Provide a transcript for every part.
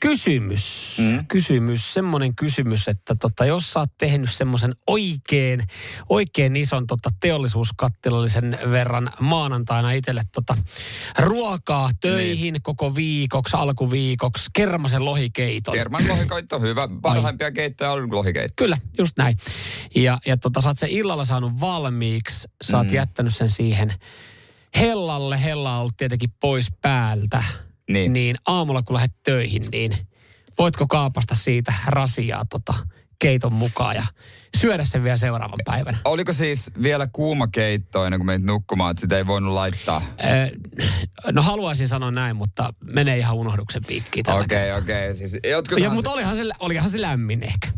Kysymys, mm. kysymys, semmoinen kysymys, että tota, jos sä oot tehnyt semmoisen oikein, oikein ison tota, teollisuuskattilallisen verran maanantaina itselle tota, ruokaa töihin niin. koko viikoksi, alkuviikoksi, kermasen lohikeiton. Kerman lohikeitto, hyvä. Parhaimpia keittoja on lohikeitto. Kyllä, just näin. Ja, ja tota, sä oot sen illalla saanut valmiiksi, sä oot mm. jättänyt sen siihen hellalle, hella on ollut tietenkin pois päältä niin. niin aamulla kun lähdet töihin, niin voitko kaapasta siitä rasiaa tota keiton mukaan ja syödä sen vielä seuraavan päivänä. Oliko siis vielä kuuma keitto ennen kuin menit nukkumaan, että sitä ei voinut laittaa? no haluaisin sanoa näin, mutta menee ihan unohduksen piikkiin Okei, okei. Okay, okay. siis ja, mutta olihan se, olihan se lämmin ehkä.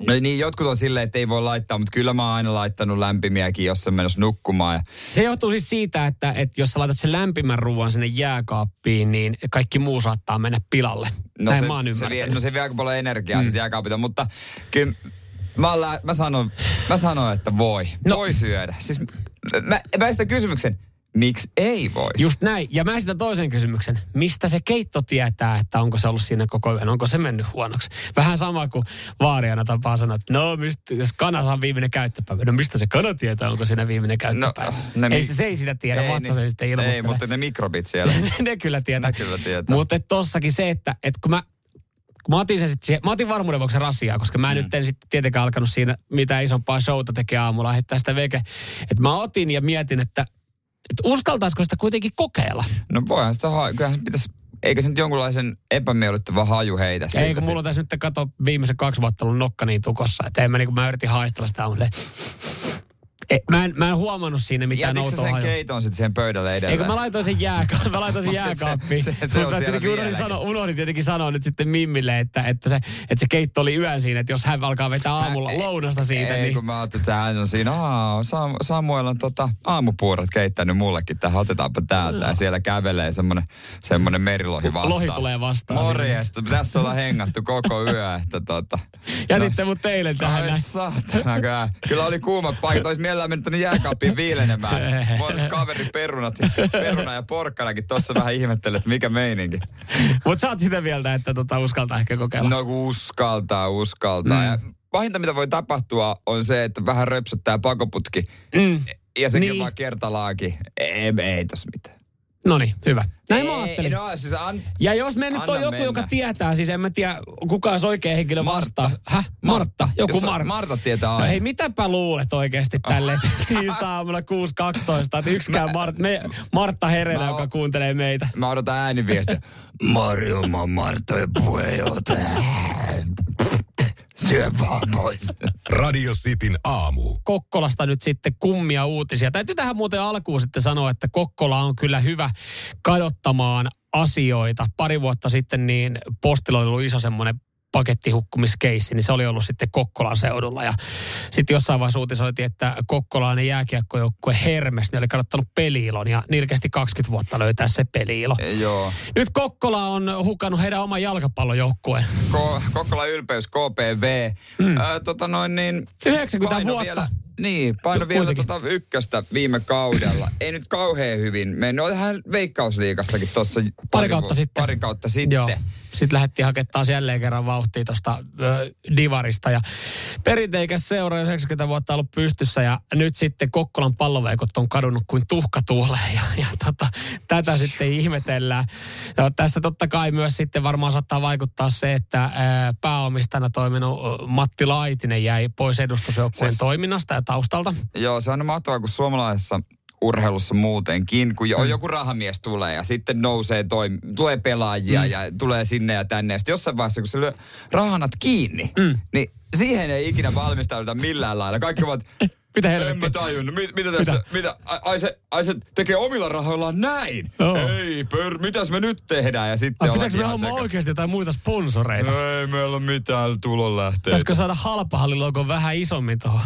No niin, jotkut on silleen, että ei voi laittaa, mutta kyllä mä oon aina laittanut lämpimiäkin, jos se menossa nukkumaan. Ja... Se johtuu siis siitä, että, että jos sä laitat sen lämpimän ruoan sinne jääkaappiin, niin kaikki muu saattaa mennä pilalle. No Näin se, mä se vie, no se vie aika paljon energiaa mm. sitten jääkaapilta, mutta kyllä mä, lä- mä, sanon, mä sanon, että voi. No. Voi syödä. Siis mä, mä sitä kysymyksen, Miksi ei voisi? Just näin. Ja mä sitä toisen kysymyksen. Mistä se keitto tietää, että onko se ollut siinä koko ajan? Onko se mennyt huonoksi? Vähän sama kuin vaariana tapaa sanoa, että no, mistä, jos kana on viimeinen käyttöpäivä. No mistä se kana tietää, onko siinä viimeinen no, käyttöpäivä? No, ei mi- se, se ei sitä tiedä, ei, vatsa se sitten ilmoittelee. Ei, mutta ne mikrobit siellä. ne kyllä tietää. Ne kyllä tietää. Mutta tossakin se, että, että kun mä kun mä otin, sen sit siihen, mä otin varmuuden vuoksi rasiaa, koska mä en mm. nyt en sitten tietenkään alkanut siinä mitä isompaa showta tekee aamulla, heittää sitä veke. Että mä otin ja mietin, että että uskaltaisiko sitä kuitenkin kokeilla? No voihan sitä, kyllähän pitäisi eikö se nyt jonkunlaisen epämiellyttävä haju heitä siitä? Eikö mulla on tässä nyt kato viimeisen kaksi vuotta ollut nokka niin tukossa, että en mä, niin mä yritin haistella sitä aamulla. E, mä, en, mä en huomannut siinä mitään outoa sen hajua. keiton sitten siihen pöydälle edelleen? Eikö mä laitoin sen, jääka- mä laitoin sen jääkaappiin. Se, se, se on tietenkin unohdin, sano, unohdin tietenkin sanoa nyt sitten Mimmille, että, että, se, että se keitto oli yön siinä, että jos hän alkaa vetää aamulla mä, lounasta siitä. Ei, niin... kun mä ajattelin, että hän on siinä, Aa, Samuel on tota, aamupuurot keittänyt mullekin tähän, otetaanpa täältä. Ja siellä kävelee semmonen, semmonen merilohi vastaan. Lohi tulee vastaan. Morjesta, tässä ollaan hengattu koko yö. Että tota, Jätitte no, mut teille tähän. Saatana, kyllä oli kuumat paikat, olisi mielellään mennyt tonne jääkaappiin viilenemään. Voitais kaveri perunat, peruna ja porkkanakin tossa vähän ihmettelee, että mikä meininki. Mut sä oot sitä mieltä, että tota uskaltaa ehkä kokeilla. No uskaltaa, uskaltaa. Mm. Ja pahinta mitä voi tapahtua on se, että vähän röpsöttää pakoputki. Mm. Ja sekin niin. vaan kertalaakin. Ei, ei tos mitään. No niin, hyvä. Näin Ei, mä ajattelin. No, siis an, ja jos me nyt on joku, mennä. joka tietää, siis en mä tiedä, kuka olisi oikea henkilö Martta. Martta. Häh? Martta. Joku Martta. Martta tietää aina. No hei, mitäpä luulet oikeasti tälle oh. tiistai-aamuna 6.12, että yksikään Mart, me, Martta Herellä, o- joka kuuntelee meitä. Mä odotan ääniviestiä. Marjuma Martta puheenjohtaja. Syö vaan pois. Radio Cityn aamu. Kokkolasta nyt sitten kummia uutisia. Täytyy tähän muuten alkuun sitten sanoa, että Kokkola on kyllä hyvä kadottamaan asioita. Pari vuotta sitten niin postilla oli ollut iso semmoinen pakettihukkumiskeissi, niin se oli ollut sitten Kokkolan seudulla. Ja sitten jossain vaiheessa uutisoitiin, että kokkolainen jääkiekkojoukkue Hermes, ne oli kadottanut peliilon ja niillä kesti 20 vuotta löytää se peliilo. E, joo. Nyt Kokkola on hukannut heidän oman jalkapallojoukkueen. Ko- Kokkola ylpeys, KPV. Mm. Äh, tota noin niin... 90 vuotta. Vielä niin, paino vielä tuota ykköstä viime kaudella. Ei nyt kauhean hyvin mennyt. Olihan veikkausliikassakin tuossa pari, pari kautta sitten. Pari kautta sitten. Joo. Sitten lähdettiin hakettaa jälleen kerran vauhtia tuosta Divarista. Ja perinteikäs seura 90 vuotta ollut pystyssä ja nyt sitten Kokkolan palloveikot on kadonnut kuin tuhka tuoleen. Ja, ja tota, tätä sitten ihmetellään. Ja tässä totta kai myös sitten varmaan saattaa vaikuttaa se, että ää, pääomistana toiminut Matti Laitinen jäi pois edustusjoukkueen se, toiminnasta ja taustalta. Joo, se on mahtavaa, kun suomalaisessa urheilussa muutenkin, kun mm. joku rahamies tulee ja sitten nousee, toi, tulee pelaajia mm. ja tulee sinne ja tänne. Ja sitten jossain vaiheessa, kun se lyö rahanat kiinni, mm. niin siihen ei ikinä valmistauduta millään lailla. Kaikki ovat, mitä helvettiä? En mä tajunnut. Mit, mitä tässä, mitä? mitä? Ai, se, ai se tekee omilla rahoillaan näin? Oh. Ei, pör, mitäs me nyt tehdään? Ja sitten pitääkö me homma oikeasti jotain muita sponsoreita? No ei meillä ole mitään tulonlähteitä. Pitäisikö saada halpahallilogon vähän isommin tuohon?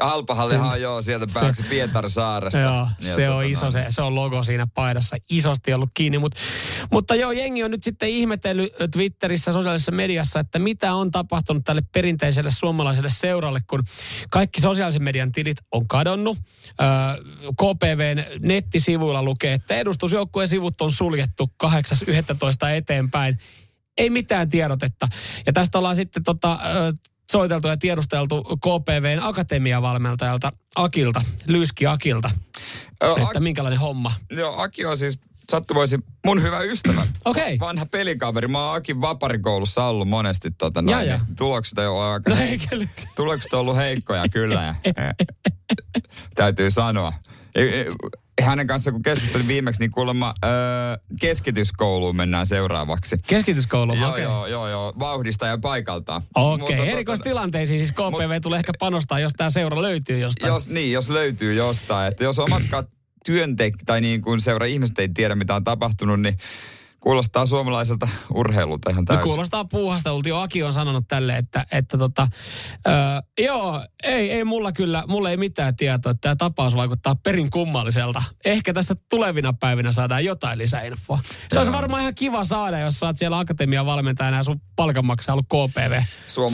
Halpahallihan joo sieltä pääksi Pietarsaaresta. Joo, Ja se on tota iso, se, se on logo siinä paidassa, isosti ollut kiinni. Mut, mutta joo, jengi on nyt sitten ihmetellyt Twitterissä, sosiaalisessa mediassa, että mitä on tapahtunut tälle perinteiselle suomalaiselle seuralle, kun kaikki sosiaalisen median tilit on kadonnut. Öö, KPVn nettisivuilla lukee, että edustusjoukkueen sivut on suljettu 8.11. eteenpäin. Ei mitään tiedotetta. Ja tästä ollaan sitten tota, ö, soiteltu ja tiedusteltu KPVn akatemiavalmentajalta Akilta, Lyski Akilta, Ö, että Ak- minkälainen homma. Joo, Aki on siis sattumoisin mun hyvä ystävä. Okei. Vanha pelikaveri. Mä oon Akin vaparikoulussa ollut monesti tota noin. Ja, ja. niin Tulokset on jo aika No heik-. Tulokset on ollut heikkoja kyllä. Ja, täytyy sanoa. Hänen kanssa kun keskustelin viimeksi, niin kuulemma öö, keskityskouluun mennään seuraavaksi. Keskityskoulu, Joo, okei. joo, joo, joo. Vauhdista ja paikaltaan. Okei, Mutta tota- erikoistilanteisiin siis KPV tulee ehkä panostaa, jos tämä seura löytyy jostain. Jos, niin, jos löytyy jostain. Että jos omat työntek- tai niin kuin seura ihmiset ei tiedä, mitä on tapahtunut, niin kuulostaa suomalaiselta urheilulta ihan No täysin. kuulostaa puuhasta. Jo Aki on sanonut tälle, että, että tota, ö, joo, ei, ei mulla kyllä, mulla ei mitään tietoa, että tämä tapaus vaikuttaa perin kummalliselta. Ehkä tässä tulevina päivinä saadaan jotain lisäinfoa. Se olisi varmaan ihan kiva saada, jos oot siellä akatemian valmentajana ja sun palkanmaksaja ollut KPV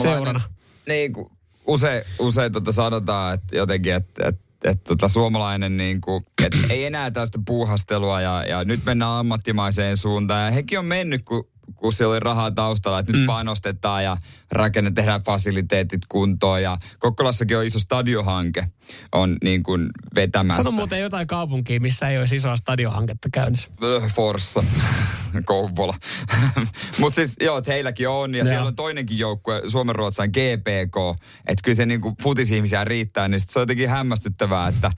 seurana. Niin kuin usein, usein tota sanotaan, että jotenkin, että, että että tota suomalainen niin kuin, että ei enää tästä puuhastelua ja, ja nyt mennään ammattimaiseen suuntaan. Ja hekin on mennyt, kun, kun siellä oli rahaa taustalla, että nyt Mm. panostetaan ja rakenne, tehdään fasiliteetit kuntoon. Ja Kokkolassakin on iso stadiohanke, on niin kuin vetämässä. Sano muuten jotain kaupunkia, missä ei olisi isoa stadionhanketta käynnissä. Öh, Forssa, Kouvola. Mutta siis joo, että heilläkin on. Ja Joo. siellä on toinenkin joukkue, Suomen Ruotsan GPK. Että kyllä se niinku futisihmisiä riittää, niin se on jotenkin hämmästyttävää, että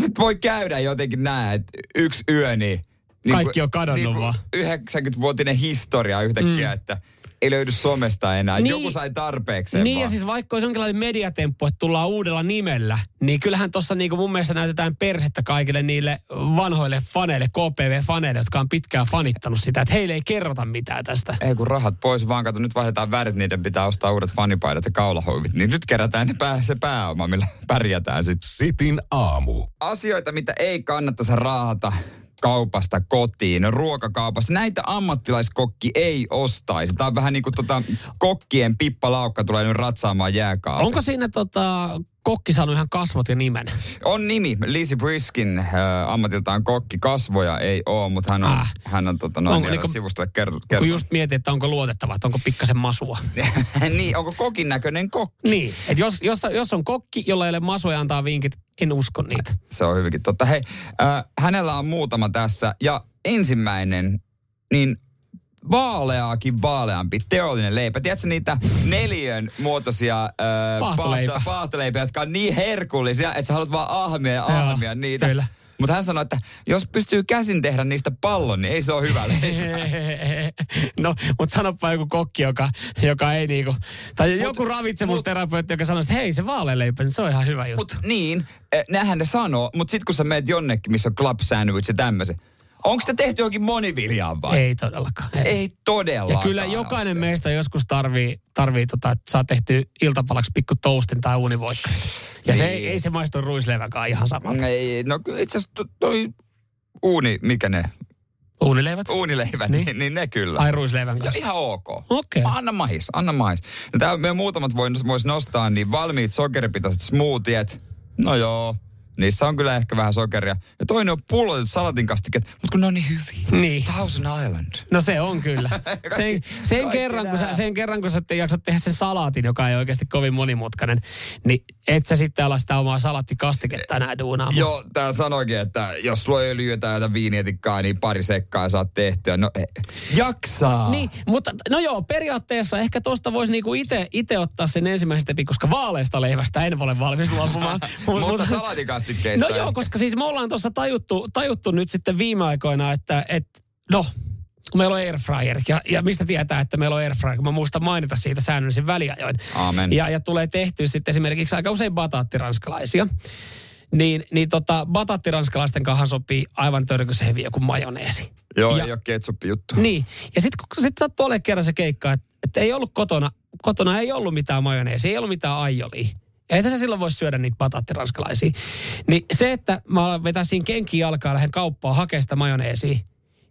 sit voi käydä jotenkin näin, että yksi yö, niin... Kaikki on kadonnut vaan. 90-vuotinen historia yhtäkkiä, mm. että ei löydy somesta enää. Niin. Niin. Joku sai tarpeekseen Niin vaan. ja siis vaikka olisi jonkinlainen mediatemppu, että tullaan uudella nimellä, niin kyllähän tuossa niinku mun mielestä näytetään persettä kaikille niille vanhoille faneille, KPV-faneille, jotka on pitkään fanittanut sitä, että heille ei kerrota mitään tästä. Ei kun rahat pois, vaan kato, nyt vaihdetaan värit, niiden pitää ostaa uudet fanipaidat ja kaulahoivit. Niin nyt kerätään ne pää, se pääoma, millä pärjätään sitten. Sitin aamu. Asioita, mitä ei kannattaisi raahata kaupasta kotiin, ruokakaupasta. Näitä ammattilaiskokki ei ostaisi. Tämä on vähän niin kuin tota, kokkien pippalaukka tulee nyt ratsaamaan jääkaapin. Onko siinä tota, kokki saanut ihan kasvot ja nimen? On nimi, Lizzie Briskin, äh, ammatiltaan kokki. Kasvoja ei ole, mutta hän on, Ah. hän on tota, noin Onko niinku- sivustolle kertonut. Kun just mietin, että onko luotettava, että onko pikkasen masua. niin, onko kokin näköinen kokki? Niin, että jos, jos, jos on kokki, jolla ei ole masua ja antaa vinkit, en usko niitä. Se on hyvinkin totta. Hei, äh, hänellä on muutama tässä. Ja ensimmäinen, niin vaaleaakin vaaleampi teollinen leipä. Tiedätkö niitä neljön muotoisia äh, Paahtoleipä. paahtoleipiä, jotka on niin herkullisia, että sä haluat vaan ahmia ja Joo, ahmia niitä. kyllä. Mutta hän sanoi, että jos pystyy käsin tehdä niistä pallon, niin ei se ole hyvä. No, mutta sanoppa joku kokki, joka, joka ei niinku, tai joku ravitsemusterapeutti, joka sanoo, että hei se vaaleleipä, niin se on ihan hyvä juttu. Mut niin, eh, näinhän ne sanoo, mutta sitten kun sä meet jonnekin, missä on club sandwich ja tämmöisen, onko sitä tehty johonkin moniviljaan vai? ei todellakaan. Ei. Ei todellakaan. Ja kyllä jokainen meistä joskus tarvii, tarvii tota, että saa tehty iltapalaksi pikku toastin tai uunivoikka. Ja se Niin. ei, ei se maistu ruisleiväkaan ihan samalta. Ei, no kyllä itse asiassa to- toi uuni, mikä ne, Uunileivät? uunileivät, Niin. niin, niin ne kyllä. Ai ruisleivän Ja kanssa. ihan ok. Okei. Anna mahis, anna mahis. No täällä me muutamat vois, vois nostaa, niin valmiit sokeripitoiset smoothiet. No joo, niissä on kyllä ehkä vähän sokeria. Ja toinen on pullotetut salatinkastikkeet, mutta kun ne on niin hyviä. Niin. Thousand Island. No se on kyllä. Sen, sen, kaikki kerran, kun sä, sen kerran, kun sä te jaksat tehdä sen salaatin, joka ei oikeasti kovin monimutkainen, niin et sä sitten ala sitä omaa salattikastiketta enää duunaamaan. Joo, tää sanoikin, että jos sulla ei öljyä tai jotain viinietikkaa, niin pari sekkaa saat tehtyä. No, eh, jaksaa. Niin, mutta no joo, periaatteessa ehkä tuosta voisi niinku ite ottaa sen ensimmäisen stepin, koska vaaleista leivästä en ole valmis luopumaan. Mut- Mutta salatikastikkeista. No joo, koska siis me ollaan tuossa tajuttu, tajuttu nyt sitten viime aikoina, että et, no, kun meillä on airfryer, ja, ja mistä tietää, että meillä on airfryer, kun mä muistan mainita siitä säännöllisin väliajoin. Aamen. Ja, ja tulee tehty sitten esimerkiksi aika usein bataattiranskalaisia. Niin, niin tota, bataattiranskalaisten kanssa sopii aivan törkysen heviä joku majoneesi. Joo, ja- ei ole ketsuppi juttu. Niin, ja sitten kun sit sattuu olemaan kerran se keikka, että, että ei ollut kotona, kotona ei ollut mitään majoneesia, ei ollut mitään aijolia. Ei tässä silloin voi syödä niitä pataattiranskalaisia. Niin se, että mä vetäisin kenkiä jalkaa lähden kauppaan hakea sitä majoneesia,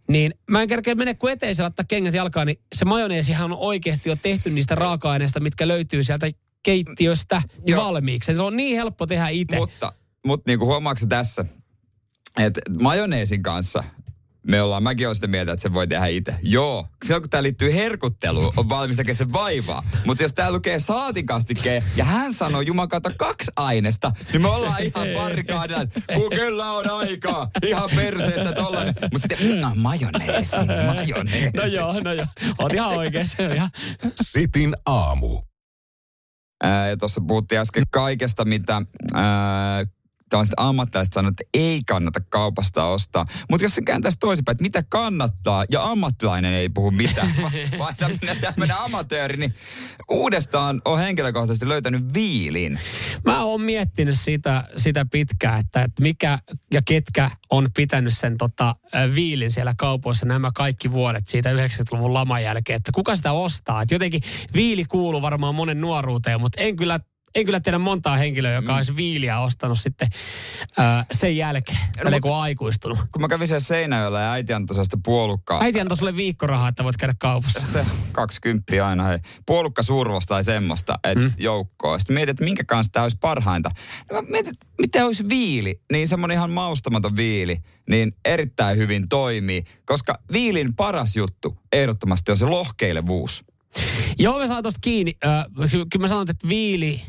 niin mä en kerkeä mene kuin eteisellä ottaa kengät jalkaan, niin se majoneesihan on oikeasti jo tehty niistä raaka-aineista, mitkä löytyy sieltä keittiöstä Joo. valmiiksi. Se on niin helppo tehdä itse. Mutta, mutta niin kuin huomaatko sä tässä, että majoneesin kanssa me ollaan, mäkin olen sitä mieltä, että se voi tehdä itse. Joo, silloin kun tämä liittyy herkutteluun, on valmis tekemään sen vaivaa. Mutta jos tää lukee saatikastike ja hän sanoo jumakauta kaksi aineesta, niin me ollaan ihan barrikaadilla, kun kyllä on aikaa. Ihan perseestä tollanen. Mutta sitten mm, majoneesi, majoneesi. No joo, no joo. Oot ihan oikein. Se on ihan... Sitin aamu. Ää, ja tuossa puhuttiin äsken kaikesta, mitä ää, tällaiset ammattilaiset sanoo, että ei kannata kaupasta ostaa. Mutta jos se kääntäisi toisinpäin, että mitä kannattaa ja ammattilainen ei puhu mitään, vaan tämmöinen, tämmöinen amatööri, niin uudestaan on henkilökohtaisesti löytänyt viilin. Mä oon miettinyt sitä, sitä pitkään, että, että mikä ja ketkä on pitänyt sen tota, viilin siellä kaupoissa nämä kaikki vuodet siitä 90-luvun laman jälkeen, että kuka sitä ostaa. Et jotenkin viili kuuluu varmaan monen nuoruuteen, mutta en kyllä en kyllä tiedä montaa henkilöä, joka mm. olisi viiliä ostanut sitten ö, sen jälkeen, no, kun on aikuistunut. Kun mä kävin siellä Seinäjöllä ja äiti antoi sellaista puolukkaa. Äiti antoi sulle viikkorahaa, että voit käydä kaupassa. Se 20 aina, hei. Puolukka survosta tai semmoista, että mm. joukkoa. Sitten mietit, että minkä kanssa tämä olisi parhainta. No mä mietin, että mitä olisi viili, niin semmoinen ihan maustamaton viili, niin erittäin hyvin toimii. Koska viilin paras juttu ehdottomasti on se lohkeilevuus. Joo, me saa tosta kiinni. Ky- kyllä mä sanon, että viili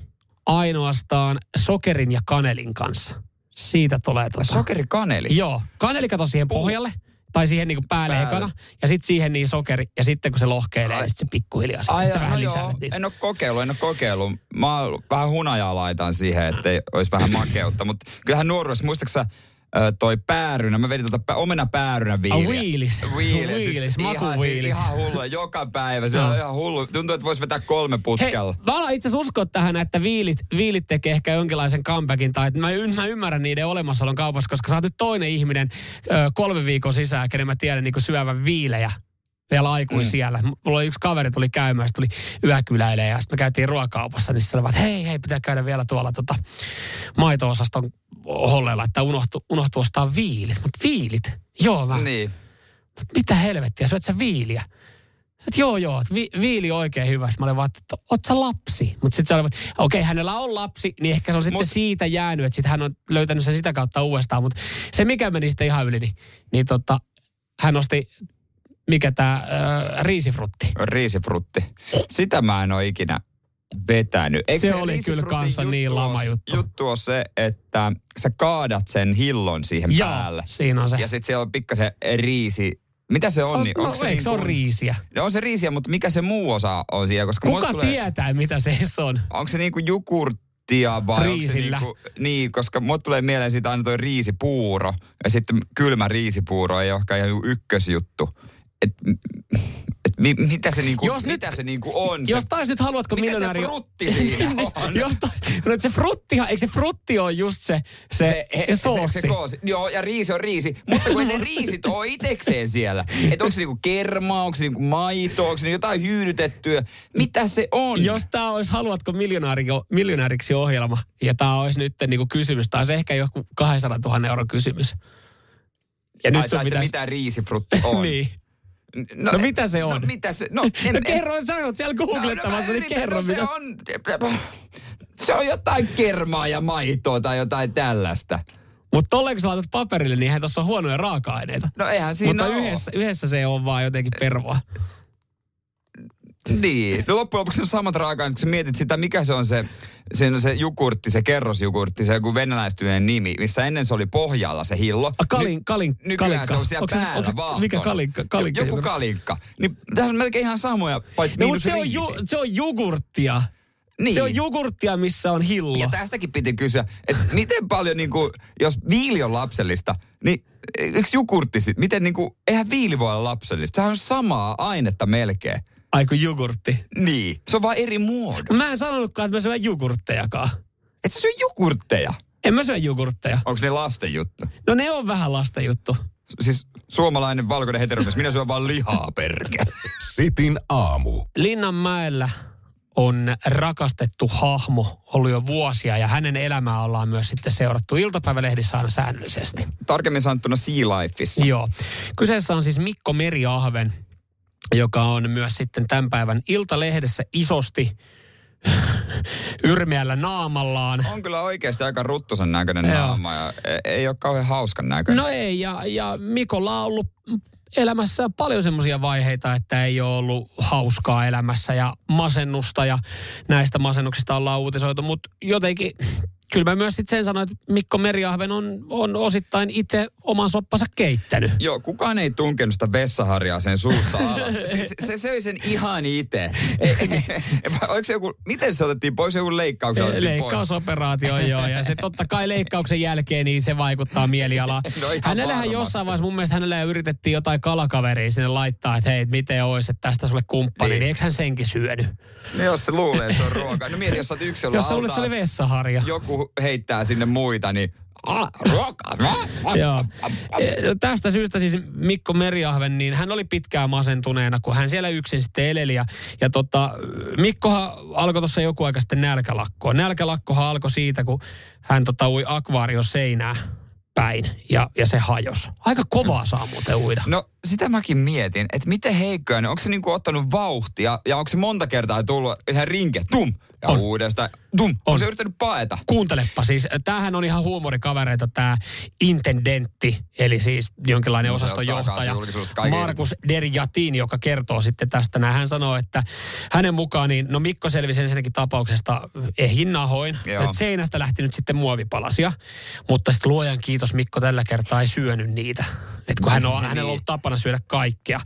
ainoastaan sokerin ja kanelin kanssa. Siitä tulee tota. Sokerikaneli. Joo, kaneli kato siihen pohjalle. Tai siihen niinku päälle Päälle. ekana. Ja sitten siihen niin sokeri. Ja sitten kun se lohkeilee, Ai. niin sit se pikkuhiljaa. Sitten Ai, se no vähän joo, lisää niitä. en ole kokeillut, en ole kokeillut. Mä vähän hunajaa laitan siihen, ettei olisi vähän makeutta. Mutta kyllähän nuoruudessa, muistaaksä ö, toi päärynä, mä vedin tuota pä, omena päärynä viiliä. Wheelis. Wheelis. Wheelis, siis maku ihan, siis ihan hullu, joka päivä. Se Joo. on ihan hullu. Tuntuu, että voisi vetää kolme Hei, putkella. mä alan itse asiassa uskoa tähän, että viilit, viilit tekee ehkä jonkinlaisen comebackin. Tai että mä, y- mä ymmärrän niiden olemassaolon kaupassa, koska sä oot nyt toinen ihminen ö, kolme viikon sisään, kenen mä tiedän niin syövän viilejä vielä aikuisiellä. Mm. Mulla oli yksi kaveri tuli käymään, tuli yökyläilee ja sitten me käytiin ruokakaupassa, niin vaan, että hei, hei, pitää käydä vielä tuolla tota, maito-osaston holleilla, että unohtu, unohtu ostaa viilit. Mutta viilit? Joo, mä, Niin. Mut mitä helvettiä, syöt sä viiliä? Sitten joo joo, vi, viili on oikein hyvä. Sitten mä olin vaan, että oot sä lapsi? Mutta sitten se oli, että okei, hänellä on lapsi, niin ehkä se on sitten Mut- siitä jäänyt, että sitten hän on löytänyt sen sitä kautta uudestaan. Mutta se mikä meni sitten ihan yli, niin, niin tota, hän osti, mikä tämä äh, riisifrutti. Riisifrutti. Sitä mä en ole ikinä vetänyt. Se oli kyllä kanssa niin juttu lama on- juttu. Juttu on se, että sä kaadat sen hillon siihen Joo, päälle. siinä on se. Ja sitten siellä on pikkasen riisi. Mitä se on? On, niin, no, se, eikö se niin ole riisiä? No on se riisiä, mutta mikä se muu osa on siellä? Koska Kuka tietää, mitä se on? Onko se niinku jukurttia vai Riisillä. onko se niinku, niin, koska mulle tulee mieleen siitä aina toi riisipuuro. Ja sitten kylmä riisipuuro ei ole ehkä ihan ykkösjuttu. Et, et mi, mitä se niinku, Jos nyt- mitä se niinku on? Jos se, taas nyt haluatko mikä miljonääri... se frutti siinä on? Jos taas, no, se fruttihan, eikö se frutti ole just se, se, se, soossi? Se, se koosi. Joo, ja riisi on riisi. Mutta kun ne riisit ole itekseen siellä. Että onko se niinku kermaa, onko se niinku maito, onko se niinku jotain hyydytettyä. Mitä se on? Jos tämä olisi Haluatko miljonääri, miljonääriksi ohjelma, ja tämä olisi nyt niinku kysymys, tai se ehkä joku 200 000 euron kysymys. Ja Ai, nyt sun pitäisi... mitä riisifrutti on. niin. No mitä se on? No mitä se, no, en, No kerro, sä oot siellä googlettamassa, mä niin yritän, kerro no, se mitä. on, se on jotain kermaa ja maitoa tai jotain tällaista. Mutta tolleen kun sä laitat paperille, niin eihän tuossa ole huonoja raaka-aineita. No eihän siinä Mutta ole. yhdessä, yhdessä se on vaan jotenkin pervoa. Niin. No loppujen lopuksi on samat raaka-aineet, kun mietit sitä, mikä se on se, se, on se jogurtti, se kerrosjogurtti, se joku venäläistyneen nimi, missä ennen se oli pohjalla se hillo. A, kalin, kalin, Nykyään kalikka. se on siellä Onko se- päällä se-. Mikä kalikka? kalikka Joku kalinkka. Niin tässä on melkein ihan samoja, paitsi No, mutta se on, ju, se on jogurttia. Niin. Se on jogurttia, missä on hillo. Ja tästäkin piti kysyä, että miten paljon, niin kuin, jos viili on lapsellista, niin eikö jogurtti sit, miten niin kuin, eihän viili voi olla lapsellista. Sehän on samaa ainetta melkein. Ai kun jogurtti. Niin. Se on vaan eri muodossa. Mä en sanonutkaan, että mä syön jogurttejakaan. Et sä syö jogurtteja. En mä syö jogurtteja. Onko ne lasten juttu? No ne on vähän lasten juttu. Siis suomalainen valkoinen heteromies, minä syön vaan lihaa perkele. Sitin aamu. Linnanmäellä on rakastettu hahmo ollut jo vuosia ja hänen elämää ollaan myös sitten seurattu iltapäivälehdissä aina säännöllisesti. Tarkemmin sanottuna Sea Lifeissa. Joo. Kyseessä on siis Mikko Meriahven, joka on myös sitten tämän päivän Iltalehdessä isosti yrmeällä naamallaan. On kyllä oikeasti aika ruttusen näköinen Joo. naama ja e- ei ole kauhean hauskan näköinen. No ei, ja, ja Mikolla on ollut elämässä paljon semmoisia vaiheita, että ei ole ollut hauskaa elämässä ja masennusta ja näistä masennuksista ollaan uutisoitu, mutta jotenkin kyllä mä myös sitten sen sanoin, että Mikko Meriahven on, on osittain itse oman soppansa keittänyt. Joo, kukaan ei tunkenut sitä vessaharjaa sen suusta alas. Se, se, se söi sen ihan itse. Oliko se joku, miten se otettiin pois? Joku leikkauksen? Leikkausoperaatio, joo. Ja se totta kai leikkauksen jälkeen, niin se vaikuttaa mielialaan. No Hänellähän jossain vaiheessa, mun mielestä hänellä yritettiin jotain kalakaveria sinne laittaa, että hei, miten olisi, että tästä sulle kumppani, niin, Niin. eikö hän senkin syönyt? No jos se luulee, että se on ruoka. No mieti, jos sä oot ollut Jos sä luulet, se oli vessaharja. joku heittää sinne muita, niin. Joo. Tästä syystä siis Mikko Meriahven, niin hän oli pitkään masentuneena, kun hän siellä yksin sitten eleli. Ja, ja tota, Mikkohan alkoi tuossa joku aika sitten nälkälakkoon. Nälkälakkohan alkoi siitä, kun hän tota, ui akvaario seinää päin ja, ja se hajos. Aika kovaa saa muuten uida. No sitä mäkin mietin, että miten heikkoja ne, onko se niinku ottanut vauhtia ja onko se monta kertaa tullut ihan rinke, tum, ja On. uudestaan, tum, on. On. se yrittänyt paeta? Kuuntelepa siis, tämähän on ihan huumorikavereita tämä intendentti, eli siis jonkinlainen No osaston johtaja Markus Derjatin, joka kertoo sitten tästä. näin. Hän sanoo, että hänen mukaan, niin, no Mikko selvisi ensinnäkin tapauksesta ehjin nahoin, Joo. että seinästä lähti nyt sitten muovipalasia, mutta sitten luojan kiitos Mikko tällä kertaa ei syönyt niitä. Että kun hän on, hänellä on ollut tapana syödä kaikkea.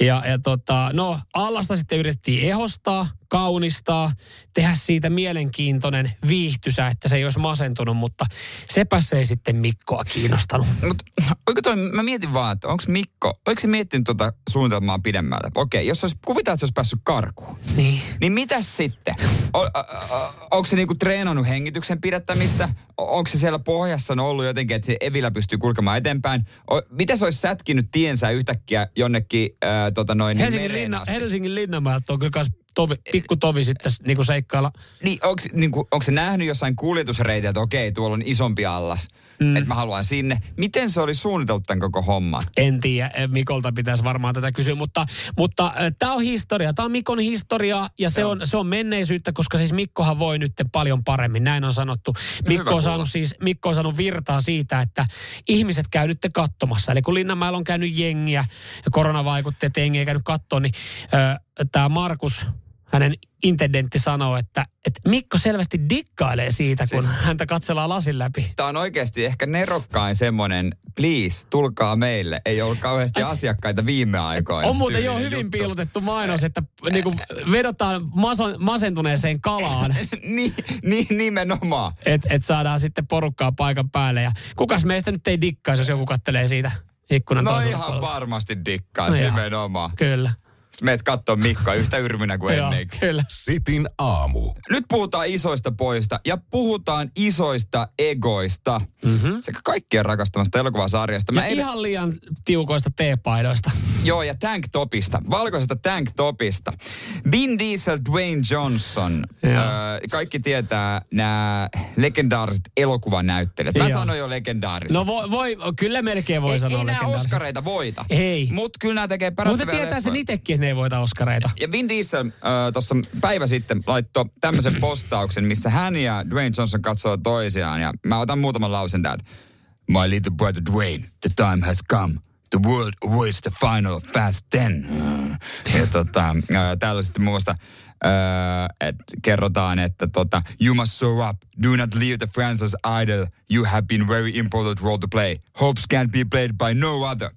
Ja, ja tota, no allasta sitten yritettiin ehostaa, kaunistaa, tehdä siitä mielenkiintoinen, viihtysä, että se ei olisi masentunut, mutta sepä se ei sitten Mikkoa kiinnostanut. Mutta oiko toi, mä mietin vaan, että onko Mikko, oliko se miettinyt tuota suunnitelmaa pidemmälle? Okei, jos olisi, kuvitaan, että se olisi päässyt karkuun. Niin. Niin mitäs sitten? O, a, a, onko se niinku treenannut hengityksen pidättämistä? Onko se siellä pohjassa ollut jotenkin, että se Evillä pystyy kulkemaan eteenpäin? O, mitä se olisi sätkinyt tiensä yhtäkkiä jonnekin ää, tota noin, niin Helsingin, linna? Helsingin linnanmäeltä on kyllä tovi, pikku tovi sitten niin kuin seikkailla. Niin, onko, niin kuin, se nähnyt jossain kuljetusreitiä, että okei, tuolla on isompi allas, mm. että mä haluan sinne. Miten se oli suunniteltu tämän koko homman? En tiedä, eh, Mikolta pitäisi varmaan tätä kysyä, mutta, mutta tämä on historia. Tämä on Mikon historia ja se on, se on menneisyyttä, koska siis Mikkohan voi nyt paljon paremmin, näin on sanottu. Mikko on, saanut siis, Mikko on saanut virtaa siitä, että ihmiset käy nyt katsomassa. Eli kun Linnanmäellä on käynyt jengiä ja korona vaikutti, että jengi ei käynyt katsoa, niin tämä Markus, hänen intendentti sanoo, että, että Mikko selvästi dikkailee siitä, kun Siis- häntä katsellaan lasin läpi. Tämä on oikeasti ehkä nerokkain semmoinen, please, tulkaa meille. Ei ollut kauheasti asiakkaita viime aikoina. On muuten jo hyvin juttu. piilotettu mainos, että niinku vedotaan maso, masentuneeseen kalaan, niin, niin, nimenomaan. että et saadaan sitten porukkaa paikan päälle. Ja kukas meistä nyt ei dikkaisi, jos joku kattelee siitä ikkunan No ihan puolella? varmasti dikkaisi No nimenomaan. Kyllä. Sitten meet kattoo Mikkoa yhtä yrmynä kuin ennenkin. kyllä. Sitin aamu. Nyt puhutaan isoista pojista ja puhutaan isoista egoista mm-hmm. sekä kaikkien rakastamasta elokuvasarjasta. Ja Mä en- ihan liian tiukoista teepaidoista. Joo, ja tank topista, valkoisesta tank topista. Vin Diesel, Dwayne Johnson. Öö, kaikki tietää nämä legendaariset elokuvanäyttelijät. Mä Joo. sanoin jo legendaariset. No voi, voi kyllä melkein voi ei, sanoa ei nämä. Oskareita voita. Ei. Mutta kyllä nämä tekee Mutta tietää sen itsekin, että ne ei voita Oskareita. Ja Vin Diesel äh, tuossa päivä sitten laittoi tämmöisen postauksen, missä hän ja Dwayne Johnson katsoo toisiaan. Ja mä otan muutaman lausen täältä. My little brother Dwayne, the time has come. The world awaits the final of Fast 10. Ja tota, äh, täällä on sitten muun muassa äh, et kerrotaan, että tota, you must show up. Do not leave the franchise idle. You have been very important role to play. Hopes can't be played by no other.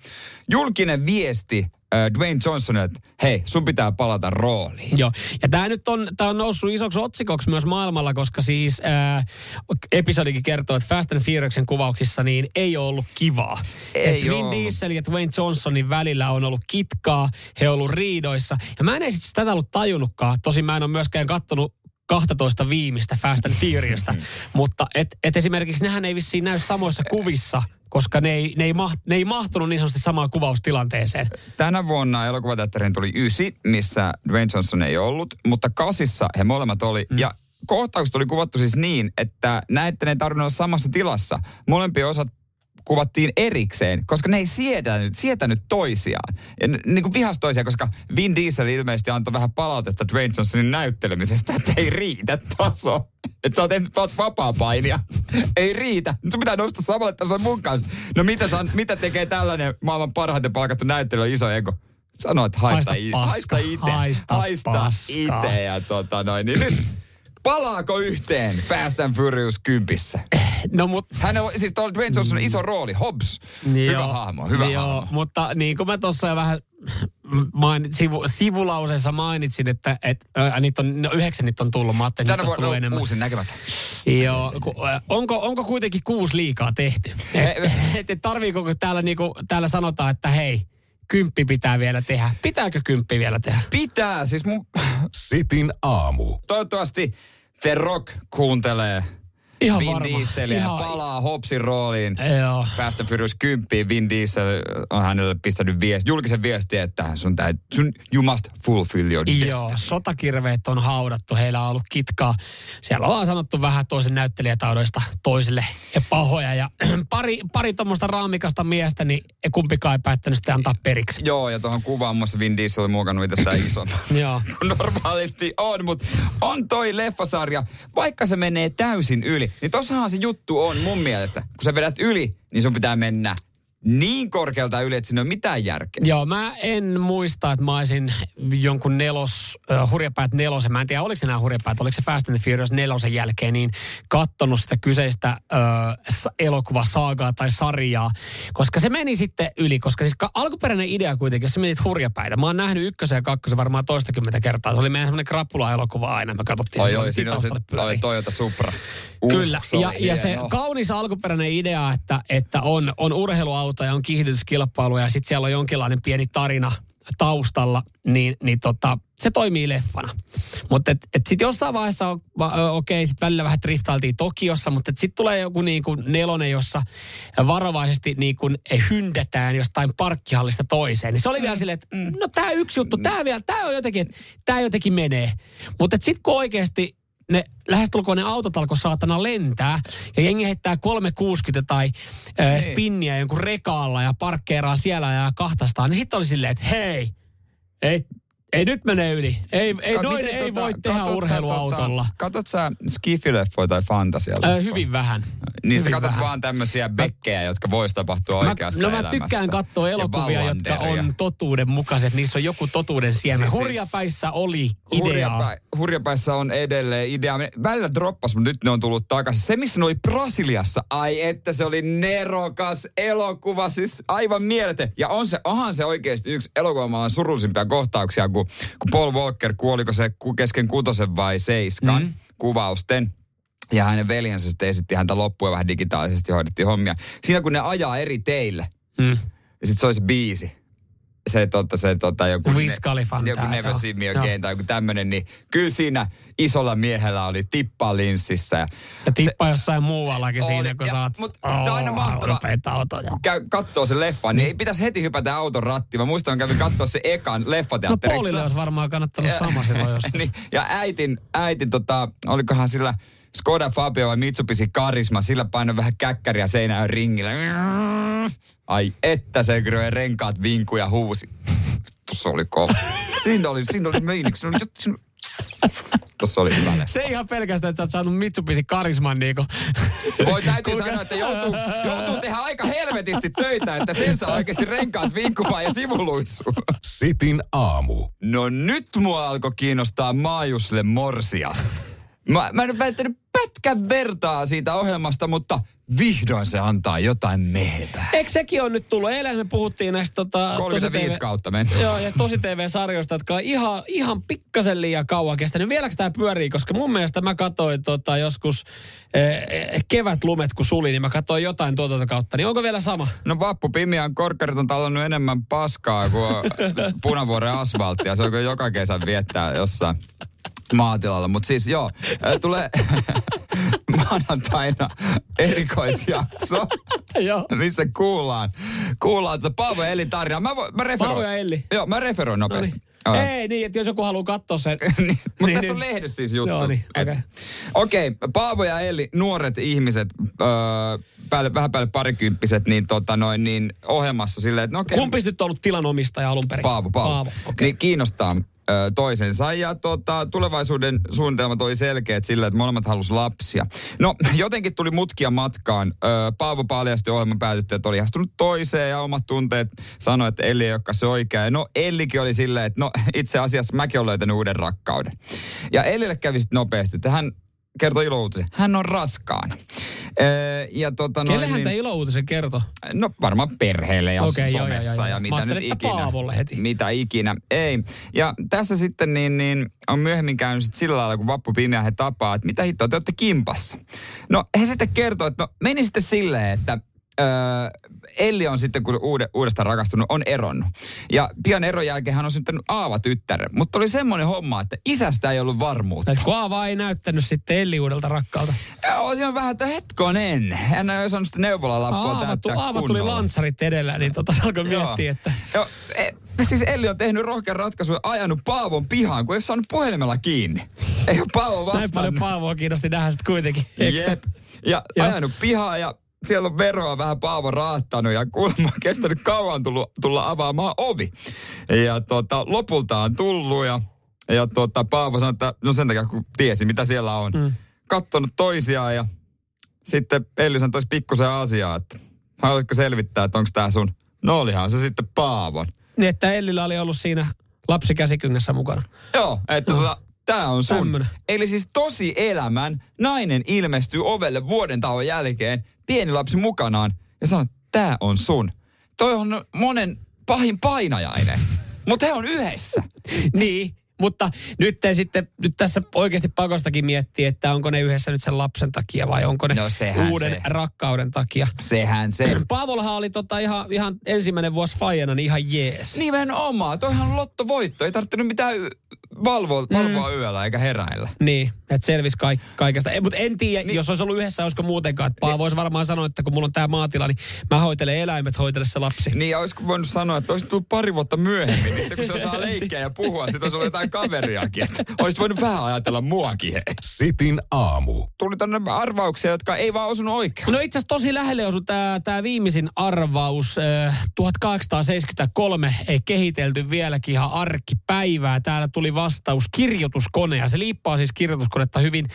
Julkinen viesti Dwayne Johnsonille, että hei, sun pitää palata rooliin. Joo, ja tämä nyt on, tää on noussut isoksi otsikoksi myös maailmalla, koska siis ää, episodikin kertoo, että Fast and Furiousin kuvauksissa niin ei ole ollut kivaa. Ei Et Vin. Diesel ja Dwayne Johnsonin välillä on ollut kitkaa, he on ollut riidoissa. Ja mä en edes tätä ollut tajunnutkaan, tosin mä en ole myöskään kattonut 12 viimeistä Fast and Furiousta, mutta et, et esimerkiksi nehän ei vissiin näy samoissa kuvissa, koska ne ei, ne ei, maht, ne ei mahtunut niin sanotusti samaan kuvaustilanteeseen. Tänä vuonna elokuvateatteriin tuli ysi, missä Dwayne Johnson ei ollut, mutta kasissa he molemmat oli. Mm. Ja kohtaukset oli kuvattu siis niin, että näette ne tarvinnut olla samassa tilassa. Molempia osat kuvattiin erikseen, koska ne ei sietänyt, sietänyt toisiaan. Ja n- niin kuin vihas toisiaan, koska Vin Diesel ilmeisesti antoi vähän palautetta Dwayne Johnsonin näyttelemisestä, että ei riitä taso. Että sä oot tehnyt vapaa painia. ei riitä. Sun pitää nostaa samalle tasolle mun kanssa. No mitä, sä, mitä tekee tällainen maailman parhaiten palkattu näyttely, iso ego? Sano, että haista, Haista paska, haista itse. haista haista itse. Ja tota noin, niin nyt palaako yhteen Fast and Furious kympissä? No mut Hän on, siis tuolla Dwayne Johnson on iso rooli, Hobbs. Hyvä Joo. hahmo, hyvä Joo, hahmo. mutta niin kuin mä tuossa jo vähän mainit, sivu, sivulauseessa mainitsin, että et, ää, niitä on, no yhdeksän niitä on tullut. Mä ajattelin, että tullut on enemmän. uusin näkemättä. Joo, ku, ää, onko, onko kuitenkin kuusi liikaa tehty? Et, et, et tarviiko, kun täällä, niinku, täällä sanotaan, että hei, kymppi pitää vielä tehdä. Pitääkö kymppi vielä tehdä? Pitää, siis mun... Sitin aamu. Toivottavasti The Rock kuuntelee Ihan Vin varma. Ihan- palaa Hobbsin rooliin. Joo. Fast and Furious 10. Vin Diesel on hänelle pistänyt viesti, julkisen viestin, että sun, tää, sun you must fulfill your Joo, destiny. sotakirveet on haudattu, heillä on ollut kitkaa. Siellä ollaan sanottu vähän toisen näyttelijätaudoista toisille ja pahoja. Ja pari, pari tuommoista raamikasta miestä, niin kumpikaan ei päättänyt sitten antaa periksi. Joo, ja tuohon kuvaan muassa Vin Diesel on muokannut itse sitä ison. Joo. normaalisti on, mutta on toi leffasarja, vaikka se menee täysin yli, niin tossahan se juttu on mun mielestä. Kun sä vedät yli, niin sun pitää mennä niin korkealta yli, että siinä ei ole mitään järkeä. Joo, mä en muista, että mä olisin jonkun nelos, uh, hurjapäät nelosen, mä en tiedä oliko se nämä hurjapäät, oliko se Fast and the Furious nelosen jälkeen, niin kattonut sitä kyseistä uh, elokuvasaagaa tai sarjaa, koska se meni sitten yli, koska siis ka- alkuperäinen idea kuitenkin, jos sä menit hurjapäitä, mä oon nähnyt ykkösen ja kakkosen varmaan toistakymmentä kertaa, se oli meidän semmoinen krapula-elokuva aina, me katsottiin Oi, oi, siinä on se Toyota Supra. Uh, Kyllä, se ja, ja se kaunis alkuperäinen idea, että, että on, on urheiluauto ja on kiihdytyskilpailu ja sitten siellä on jonkinlainen pieni tarina taustalla, niin, niin tota, se toimii leffana. Mutta et, et sitten jossain vaiheessa, okei, sitten välillä vähän driftailtiin Tokiossa, mutta sitten tulee joku niin kuin nelonen, jossa varovaisesti niin kuin hyndätään jostain parkkihallista toiseen. Niin se oli vielä silleen, että no tämä yksi juttu, tämä vielä, tämä on jotenkin, tämä jotenkin menee. Mutta sitten kun oikeasti ne lähestulkoon ne autot alkoi saatana lentää ja jengi heittää 360 tai äh, spinniä jonkun rekaalla ja parkkeeraa siellä ja kahtastaan, niin sitten oli silleen, että hei, ei, ei nyt mene yli. Ei, ei, Ka- noin ei tota- voi tehdä katot sä urheiluautolla. Tota, katot sä skifileffoja tai fantasia? Ö, hyvin vähän. Niin sä Hyvin katsot vähän. vaan tämmöisiä bekkejä, jotka vois tapahtua Mä, oikeassa no mä elämässä. tykkään katsoa Ja elokuvia, jotka on totuudenmukaiset. Niissä on joku totuuden siemen. Siis- siis- Hurjapäissä oli ideaa. Hurjapä, hurjapäissä on edelleen idea. Välillä droppas, mutta nyt ne on tullut takaisin. Se, missä ne oli Brasiliassa, ai että se oli nerokas elokuva, siis aivan mieletön. Ja on se, onhan se oikeasti yksi elokuvamaailman surullisimpia kohtauksia, kun, kun Paul Walker kuoliko se kesken kutosen vai seiskan mm. kuvausten. Ja hänen veljensä sitten esitti häntä loppuun ja vähän digitaalisesti hoidettiin hommia. Siinä kun ne ajaa eri teille, Mm. ja sitten se olisi biisi. Se, tota, se tota, joku, Wiz Khalifan joku Never. See Me Joo. Again tai joku tämmönen, niin kyllä siinä isolla miehellä oli tippa linssissä. Ja Ja tippa jossain muuallakin Oli, siinä, kun ja- sä oot mut ne on aina mahtava. rupeita autoja. käy kattoo se leffa, niin ei pitäisi heti hypätä auton rattiin. Mä muistan, kävin katsoa se ekan No leffateatterissa. Paulille olisi varmaan kannattanut sama silloin joskus. niin, ja äitin, äitin tota, olikohan sillä Skoda Fabio vai Mitsubishi Karisma, sillä painoi vähän käkkäriä seinään ringillä. Ai että se kyllä renkaat vinkuu ja huusi. Tuossa oli kova. Siinä oli, siinä oli meiniksi. Siinä oli, siinä... Tuossa oli hyvä leffa. Se ei ihan pelkästään, että sä oot saanut Mitsubishi Karisman niinku. Voi täytyy sanoa, että joutuu, joutuu tehdä aika helvetisti töitä, että sen saa oikeasti renkaat vinkumaan ja sivuluissua. Sitin aamu. No nyt mua alkoi kiinnostaa Maajusle Morsia. Mä, mä en ole väittänyt pätkän vertaa siitä ohjelmasta, mutta vihdoin se antaa jotain mehevää. Eikö sekin on nyt tullut? Eilen me puhuttiin näistä tota, 35 tosi kautta mennyt. Joo, ja tosi TV-sarjoista, jotka on ihan, ihan pikkasen liian kauan kestänyt. Vieläkö tämä pyörii? Koska mun mielestä mä katsoin tota, joskus eh, kevätlumet, kun suli, niin mä katsoin jotain tuotantokautta. Niin onko vielä sama? No Vappu Pimian korkkarit on tallannut enemmän paskaa kuin punavuoren asfalttia. Se on joka kesä viettää jossain maatilalla. Mutta siis joo, tulee maanantaina erikoisjakso, missä kuullaan, kuullaan että Paavo ja Elli tarina. Mä, vo- mä referoin. Paavo ja Elli. Joo, mä referoin No nopeasti. niin. Joo. Ei niin, että jos joku haluaa katsoa sen. niin, mutta Niin, tässä on niin. lehdessä siis juttu. Joo, niin, okei. Okei, okay, Paavo ja Elli, nuoret ihmiset, öö, päälle, vähän päälle parikymppiset, niin, tota noin, niin ohjelmassa silleen, että no okei. Kumpi nyt on ollut tilanomistaja alun perin? Paavo, Paavo. Paavo. Okay. Niin kiinnostaa toisensa. Ja tota, tulevaisuuden suunnitelmat oli selkeät sillä, että molemmat halus lapsia. No, jotenkin tuli mutkia matkaan. Paavo paljasti ohjelman päätyttä, että oli ihastunut toiseen ja omat tunteet sanoi, että Elli ei se oikea. No, Ellikin oli silleen, että no itse asiassa mäkin olen löytänyt uuden rakkauden. Ja Ellille kävi sitten nopeasti, että hän kertoi ilouutisen. Hän on raskaana. Ja tota noin, Kelle hän niin- tämä ilouutisen kertoi? No varmaan perheelle ja okay, joo, joo, somessa joo, ja joo. Mä mitä nyt ikinä. Paavolle heti. Mitä ikinä. Ei. Ja tässä sitten niin, niin on myöhemmin käynyt sit sillä lailla, kun Vappu Pimeä he tapaa, että mitä hittoa, te olette kimpassa. No he sitten kertoo, että no meni sitten silleen, että Öö, Elli on sitten, kun uude, uudestaan rakastunut, on eronnut. Ja pian eron jälkeen hän on syntynyt Aava tyttären. Mutta oli semmoinen homma, että isästä ei ollut varmuutta. Et kun Aava ei näyttänyt sitten Elli uudelta rakkaalta. Joo, siinä on vähän, että hetkonen. Hän ei osannut sitä neuvolalappua Aava, tu, Aava tuli lantsarit edellä, niin tota se alkoi miettiä, että... Joo, e, siis Elli on tehnyt rohkean ratkaisun ja ajanut Paavon pihaan, kun ei ole saanut puhelimella kiinni. Ei ole Paavo Näin paljon vastannut. Paavoa kiinnosti nähdä sitten kuitenkin. Jep. Ja Joo. ajanut pihaan ja siellä on veroa vähän Paavo raattanut ja kuulemma on kestänyt kauan tullut, tulla avaamaan ovi. Ja tota, lopulta on tullut ja, ja tota, Paavo sanoi, että no sen takia kun tiesi mitä siellä on. Mm. Kattonut toisiaan ja sitten Elli sanoi pikkusen asiaa, että haluaisitko selvittää, että onko tämä sun? No olihan se sitten Paavon. Niin, että Ellillä oli ollut siinä lapsi käsikyngässä mukana. Joo, että tota, tää on sun. Tämmönen. Eli siis tosi elämän nainen ilmestyy ovelle vuoden tauon jälkeen, pieni lapsi mukanaan, ja sanoo, tää on sun. Toi on monen pahin painajainen. Mutta he on yhdessä. niin, mutta nyt, sitten, nyt tässä oikeasti pakostakin miettii, että onko ne yhdessä nyt sen lapsen takia vai onko ne No uuden se. rakkauden takia. Sehän se. Paavolahan oli tota ihan, ihan ensimmäinen vuosi fajana, niin ihan jees. Nimenomaan. Toihan lottovoitto. Ei tarvinnut mitään valvoa, valvoa Mm. yöllä eikä heräillä. Niin, että selvisi kaik, kaikesta. Mutta en tiedä, niin. jos olisi ollut yhdessä, olisiko muutenkaan. Että Paavo voisi varmaan sanoa, että kun mulla on tämä maatila, niin mä hoitelen eläimet, hoitele se lapsi. Niin, ja olisiko voinut sanoa, että olisi tullut pari vuotta myöhemmin, niin sitten kun se osaa leikkiä ja puhua, sitten olisi ollut jotain kaveriakin. Että olisit voinut vähän ajatella muakin. He. Sitin aamu. Tuli tänne arvauksia, jotka ei vaan osunut oikein. No itse asiassa tosi lähelle osui tämä tää viimeisin arvaus. Äh, 1873 ei kehitelty vieläkin ihan arkkipäivää. Täällä tuli vastaus kirjoituskone ja se liippaa siis kirjoituskonetta hyvin,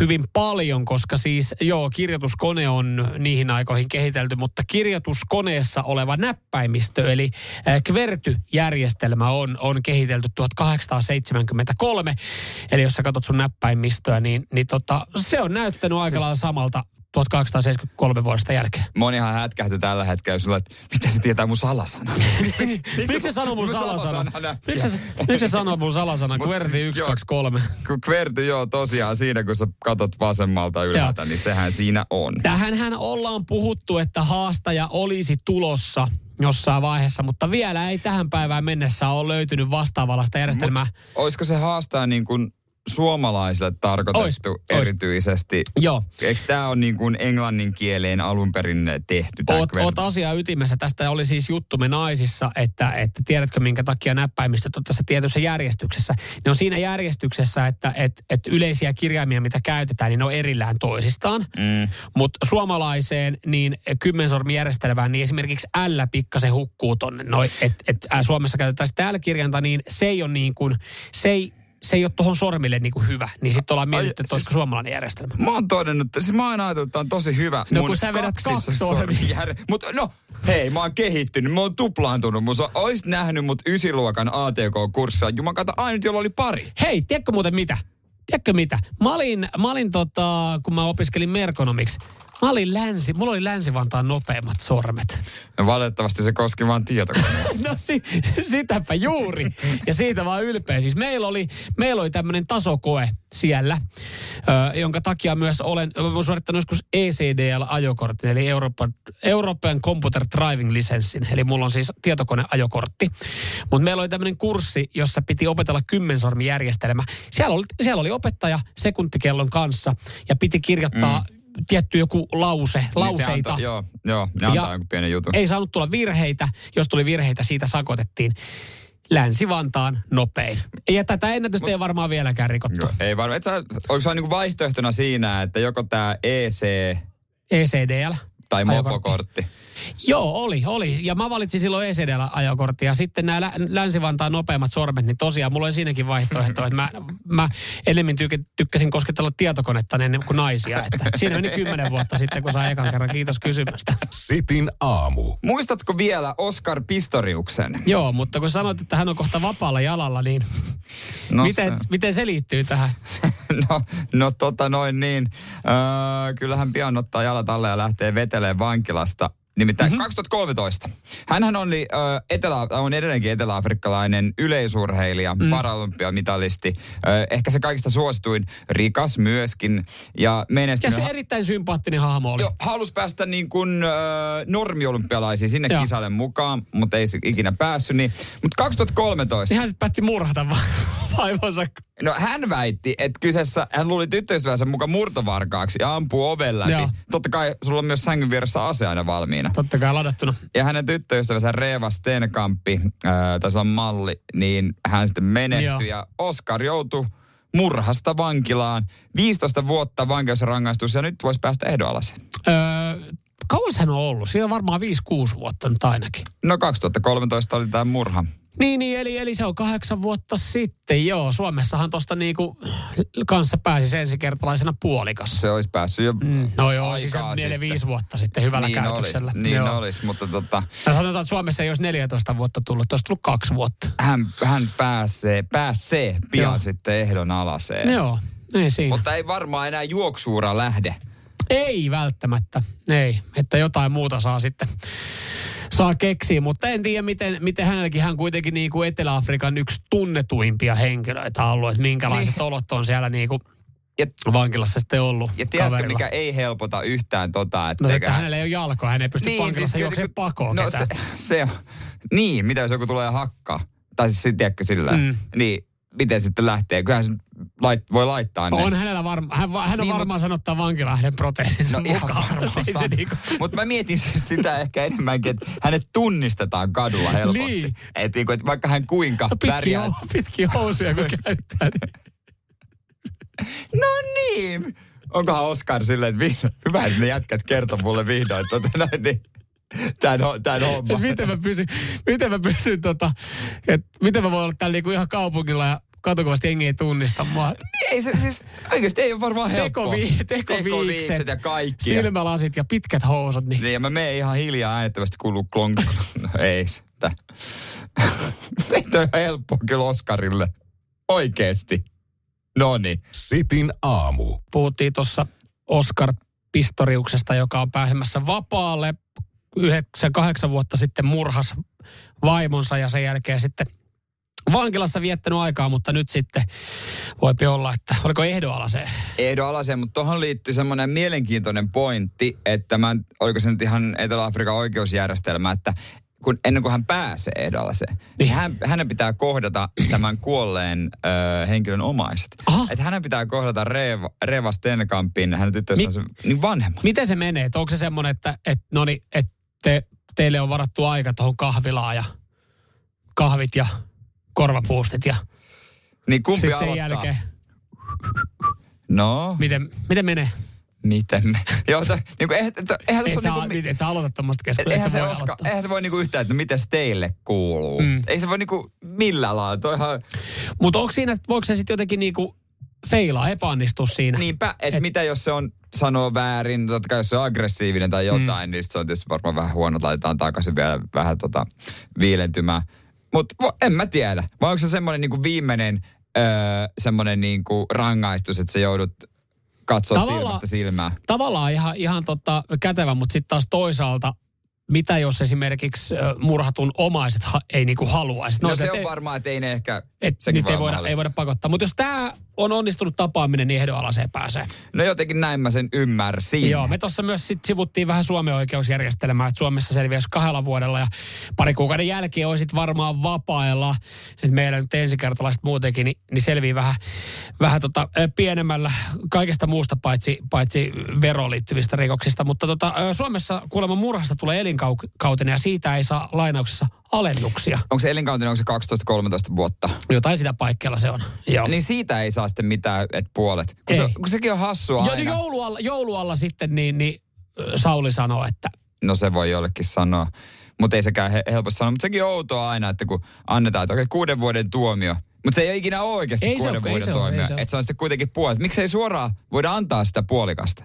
hyvin paljon, koska siis joo, kirjoituskone on niihin aikoihin kehitelty, mutta kirjoituskoneessa oleva näppäimistö eli äh, Kverty-järjestelmä on, on kehitelty 1873. Eli jos sä katsot sun näppäimistöä, niin, niin tota, se on näyttänyt aika lailla samalta 1873 vuodesta jälkeen. Monihan hätkähtyi tällä hetkellä sulla, että miten se tietää mun salasanan. Miksi se sanoo mun salasana? salasana? Miksi se, sanoo mun salasana? Kverti 1, joo. 2, 3. Kun kverty, joo, tosiaan siinä, kun sä katot vasemmalta ylhäältä, niin sehän siinä on. Tähänhän ollaan puhuttu, että haastaja olisi tulossa jossain vaiheessa, mutta vielä ei tähän päivään mennessä ole löytynyt vastaavallasta järjestelmää. Mut olisiko se haastaa niin kuin suomalaisille tarkoitettu Ois, ois, ois. erityisesti? Joo. Eikö tämä ole niin kuin englannin kieleen alun perin tehty? Oot, kverty? oot asiaa ytimessä. Tästä oli siis juttumme naisissa, että, että tiedätkö minkä takia näppäimistöt on tässä tietyssä järjestyksessä. Ne on siinä järjestyksessä, että että että yleisiä kirjaimia, mitä käytetään, niin ne on erillään toisistaan. Mm. Mutta suomalaiseen, niin kymmensormijärjestelmään, niin esimerkiksi L pikkasen hukkuu tonne. Noi, et, et, Suomessa käytetään sitä L-kirjainta, niin se ei ole niin kuin, se ei, se ei ole tuohon sormille niin kuin hyvä. Niin sitten ollaan mietitty, että siis- olisiko suomalainen järjestelmä. Mä oon todennut, että siis mä oon ajatellut, että on tosi hyvä. No kun sä vedät kaksi sormia. Mutta no, hei, mä oon kehittynyt, mä oon tuplaantunut. Mun oisit nähnyt mut ysiluokan ATK-kurssia. Juman kautta ainut, jolla oli pari. Hei, tiedätkö muuten mitä? Tiedätkö mitä? Mä olin, mä olin tota, kun mä opiskelin merkonomiksi, Mä olin länsi, mulla oli Länsi-Vantaan nopeimmat sormet. Ja valitettavasti se koski vain tietokoneita. No si, sitäpä juuri. Ja siitä vaan ylpeä. Siis meillä oli, meillä oli tämmöinen tasokoe siellä, ö, jonka takia myös olen, olen suorittanut joskus ECDL-ajokortin, eli Euroopan, European Computer Driving Licenssin. Eli mulla on siis tietokoneajokortti. Mutta meillä oli tämmöinen kurssi, jossa piti opetella kymmensormijärjestelmä. Siellä oli, siellä oli opettaja sekuntikellon kanssa ja piti kirjoittaa mm tietty joku lause, lauseita. Niin se antaa, joo, joo, ne antaa Ja jonkun pienen jutun. Ei saanut tulla virheitä. Jos tuli virheitä, siitä sakotettiin. Länsi-Vantaan nopein. Ja tätä ennätystä ei varmaan vieläkään rikottu. Joo, Ei varmaan. Et sä, onko se niinku vaihtoehtona siinä, että joko tämä EC ECDL. tai mopokortti? Joo, oli, oli. Ja mä valitsin silloin ECDL-ajokortti. Ja sitten nämä Lä- Länsi-Vantaan nopeimmat sormet, niin tosiaan mulla oli siinäkin vaihtoehto, että mä, mä enemmän tyk- tykkäsin kosketella tietokonetta ennen kuin naisia. Että siinä meni kymmenen vuotta sitten, kun saa ekan kerran. Kiitos kysymästä. Sitin aamu. Muistatko vielä Oscar Pistoriuksen? Joo, mutta kun sanoit, että hän on kohta vapaalla jalalla, niin No miten, se- miten se liittyy tähän? No, no tota noin niin. Öö, kyllähän pian ottaa jalat alle ja lähtee veteleen vankilasta. Nimittäin Mhm. mm-hmm. 2013. Hänhän oli, ö, etelä, on edelleenkin eteläafrikkalainen yleisurheilija, mm. paralympiamitalisti. Ö, ehkä se kaikista suosituin, rikas myöskin. Ja Ja se erittäin sympaattinen hahmo oli. Joo, halus päästä niin kuin ö, normiolympialaisiin sinne Joo. kisalle mukaan, mutta ei se ikinä päässyt. Niin. Mutta 2013. Niin hän sitten päätti murhata va- vaimonsa. No hän väitti, että kyseessä, hän luuli tyttöystävänsä mukaan murtovarkaaksi ja ampuu oven läpi. Joo. Totta kai sulla on myös sängyn vieressä ase aina valmiina. Totta kai ladattuna. Ja hänen tyttöystävänsä Reeva Stenkampi, taisi olla malli, niin hän sitten menehtyi ja Oscar joutui murhasta vankilaan. 15 vuotta vankeusrangaistus ja nyt voisi päästä ehdonalaiseen. Öö, kauan hän on ollut? Siinä on varmaan 5-6 vuotta nyt ainakin. No 2013 oli tämä murha. Niin, niin eli, eli se on kahdeksan vuotta sitten. Joo, Suomessahan tuosta niinku kanssa pääsi ensikertalaisena puolikas. Se olisi päässyt jo Mm, no joo, siis aikaa neljä sitten. viisi vuotta sitten hyvällä niin käytöksellä. Olisi, niin Joo. olisi, mutta tota, Ja sanotaan, että Suomessa ei olisi 14 vuotta tullut, olisi tullut kaksi vuotta. hän, hän pääsee, pääsee pian Joo. sitten ehdon alaseen. Joo, ei siinä. Mutta ei varmaan enää juoksuura lähde. Ei välttämättä, ei. Että jotain muuta saa sitten saa keksiä, mutta en tiedä, miten, miten hänelläkin hän kuitenkin niin kuin Etelä-Afrikan yksi tunnetuimpia henkilöitä ollut, että minkälaiset niin. olot on siellä niin kuin Ja, vankilassa sitten ollut ja tiedätkö, kaverilla. mikä ei helpota yhtään tota, että... No se, että hänellä ei ole jalkoa, hän ei pysty niin, vankilassa siis juoksemaan niinku- pakoon No ketään. se, se on, niin, mitä jos joku tulee hakkaa? Tai siis tiedätkö sillä Mm. Niin, miten sitten lähtee? Kyllähän se lait, voi laittaa ne. On hänellä varma, hän, hän on Niin, varmaan sanottaa vankilahden proteesinsa No ihan mukaan. se niinku, Mutta mä mietin siis sitä ehkä enemmänkin, että hänet tunnistetaan kadulla helposti. Niin. Että niinku, et vaikka hän kuinka no pitkiä, värjää. hou- pitkiä housuja kun käyttää. Niin. No niin. Onkohan Oscar silleen, että vihdoin, hyvä, että ne jätkät kertoo mulle vihdoin, tota, näin, niin, tämän, ho- tämän homma. Et miten mä pysyn, miten mä pysyn tota, että miten mä voin olla täällä niinku ihan kaupungilla ja katukuvasti jengi ei tunnista mua. Ei se siis, oikeasti ei ole varmaan helppoa. Tekovi, tekoviikset, Tekoviikset ja kaikki. silmälasit ja pitkät housut. Niin. Niin, ja mä menen ihan hiljaa äänettömästi kuuluu klonk. No ei sitä. ei toi ole helppoa kyllä Oscarille. Oikeesti. No niin. Sitin aamu. Puhuttiin tuossa Oscar Pistoriuksesta, joka on pääsemässä vapaalle. Yhdeksän, kahdeksan vuotta sitten murhas vaimonsa ja sen jälkeen sitten vankilassa viettänyt aikaa, mutta nyt sitten voipi olla, että oliko ehdoalaseen? Edo Alaseen, mutta tuohon liittyy semmoinen mielenkiintoinen pointti, että mä, oliko se nyt ihan Etelä-Afrikan oikeusjärjestelmä, että kun, ennen kuin hän pääsee ehdolaseen, niin, Niin. hän, hänen pitää kohdata tämän kuolleen ö, henkilön omaiset. Aha. Että hänen pitää kohdata Reeva, Reeva Stenkampin, hänen tyttöystävänsä, niin vanhemmat. Miten se menee? Et onko se semmoinen, että, että, no niin, että te, teille on varattu aika tuohon kahvilaan ja kahvit ja korvapuustit ja Niin kumpi sitten sen aloittaa? jälkeen, No, miten, miten menee? miten me? Joo, t- niin kuin, eihän, et, eihän Et sä, ole niin et, et sä aloita tämmöistä keskustelua, eihän, se voi oska, eihän se voi niinku yhtään, että miten teille kuuluu. Mm. Ei se voi niinku millään lailla. Toihan, Mutta onko siinä, että voiko se sitten jotenkin niinku feilaa, epäonnistua siinä? niinpä, että Et- mitä jos se on sanoo väärin, totta kai jos se on aggressiivinen tai jotain, mm. niin se on tietysti varmaan vähän huono, laitetaan takaisin vielä vähän tota viilentymään. Mutta en mä tiedä. Vai onko se semmoinen niinku viimeinen öö, semmoinen niinku rangaistus, että sä joudut katsoa Tavallaan- silmästä silmään. Tavallaan ihan, ihan tota, kätevä, mutta sitten taas toisaalta, mitä jos esimerkiksi murhatun omaiset ha, ei niinku haluaisi? No, No, se et- on varmaan, että ei ne ehkä, Et niitä voi ei voida, ei voida pakottaa. Mutta jos tämä on onnistunut tapaaminen, niin ehdonalaiseen pääsee. No jotenkin näin mä sen ymmärsin. Joo, me tuossa myös sit sivuttiin vähän Suomen oikeusjärjestelmää, että Suomessa selviäisi kahdella vuodella ja pari kuukauden jälkeen olisit varmaan vapailla. Että meillä nyt ensikertalaiset muutenkin, niin, niin selvii vähän, vähän tota, pienemmällä kaikesta muusta paitsi, paitsi veroon liittyvistä rikoksista. Mutta tota, Suomessa kuulemma murhasta tulee elinkautinen ja siitä ei saa lainauksessa alennuksia. Onko se elinkautinen, onko se 12-13 vuotta? Jotain sitä paikkeilla se on. Joo. Niin siitä ei saa sitten mitään, että puolet. Kun, Ei. se, kun sekin on hassua Jo, aina. niin joulualla, joulualla sitten niin, niin Sauli sanoo, että No se voi jollekin sanoa. Mutta ei sekään he, helposti sanoa. Mutta sekin on outoa aina, että kun annetaan, että okei, kuuden vuoden tuomio. Mutta se ei ole ikinä ole oikeasti Ei kuuden ole, vuoden se ole, tuomio. Että se on sitten kuitenkin puolet. Miksei suoraan voida antaa sitä puolikasta?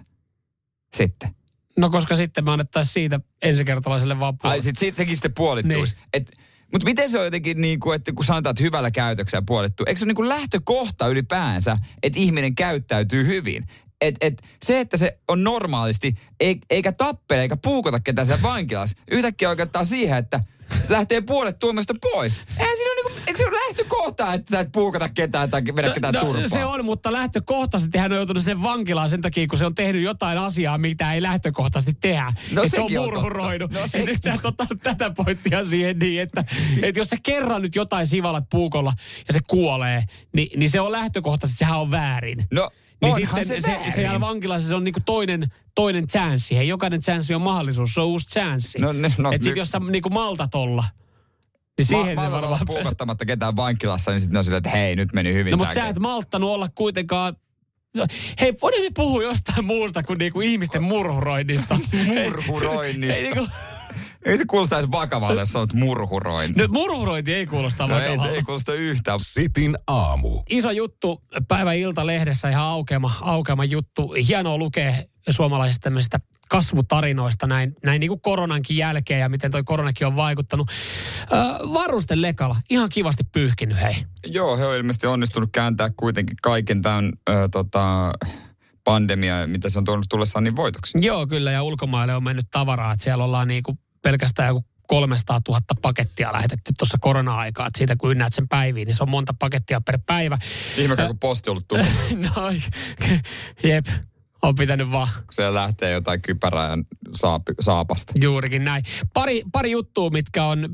Sitten. No koska sitten me annettaisiin siitä ensikertalaiselle vaan puolet. Ai sit, sit sekin sitten puolittuisi. Niin. Mutta miten se on jotenkin niin kuin, että kun sanotaan, että hyvällä käytöksellä puolittuu, eikö se ole niin kuin lähtökohta ylipäänsä, että ihminen käyttäytyy hyvin? Et, et, se, että se on normaalisti, ei, eikä tappele eikä puukota ketään siellä vankilassa, yhtäkkiä oikeuttaa siihen, että lähtee puolet tuomiosta pois. Eihän siinä eikö se ole lähtökohta, että sä et puukota ketään tai vedä ketään turpaan? No, se on, mutta lähtökohtaisesti hän on joutunut sinne vankilaan sen takia, kun se on tehnyt jotain asiaa, mitä ei lähtökohtaisesti tehdä. No että se on murhuroinut. No No, sekin- nyt sä et ottanut tätä pointtia siihen niin, että, että jos sä kerran nyt jotain sivalat puukolla ja se kuolee, niin, niin se on lähtökohtaisesti, sehän on väärin. No, Niin onhan sitten se se, se, siellä vankilassa se on niinku toinen, toinen chanssi. Hei, jokainen chanssi on mahdollisuus, se on uusi chanssi. No ne- no Et sit jos sä niinku maltat olla, niin siihen Mä, se mä varmaan... puukottamatta ketään vankilassa, niin sitten ne on silleen, että hei, nyt meni hyvin. No mutta sä et malttanut olla kuitenkaan... No, Hei, voidaan me puhua jostain muusta kuin niinku ihmisten murhuroinnista. Murhuroinnista. Ei, niinku, Ei se kuulosta edes vakavalta, jos sanot murhurointi. nyt murhurointi ei kuulosta No ei, vakavalta. ei kuulosta yhtään. Sitin aamu. Iso juttu päivä ilta-lehdessä, ihan aukeama, aukeama juttu. Hienoa lukea suomalaisista tämmöisistä kasvutarinoista näin, näin niin kuin koronankin jälkeen ja miten toi koronakin on vaikuttanut. Öö, varusten lekala, ihan kivasti pyyhkinyt hei. Joo, he on ilmeisesti onnistunut kääntää kuitenkin kaiken tämän ö, tota, pandemia, mitä se on tuonut tullessaan niin voitoksi. Joo, kyllä, ja ulkomaille on mennyt tavaraa, että siellä ollaan niinku pelkästään joku 300 000 pakettia lähetetty tuossa korona-aikaa. Että siitä kun ynnäät sen päiviin, niin se on monta pakettia per päivä. Ihmekä, kun posti on ollut tullut, no, jep, on pitänyt vaan kun siellä lähtee jotain kypärää saapi, saapasta. juurikin näin. Pari, pari juttua, mitkä on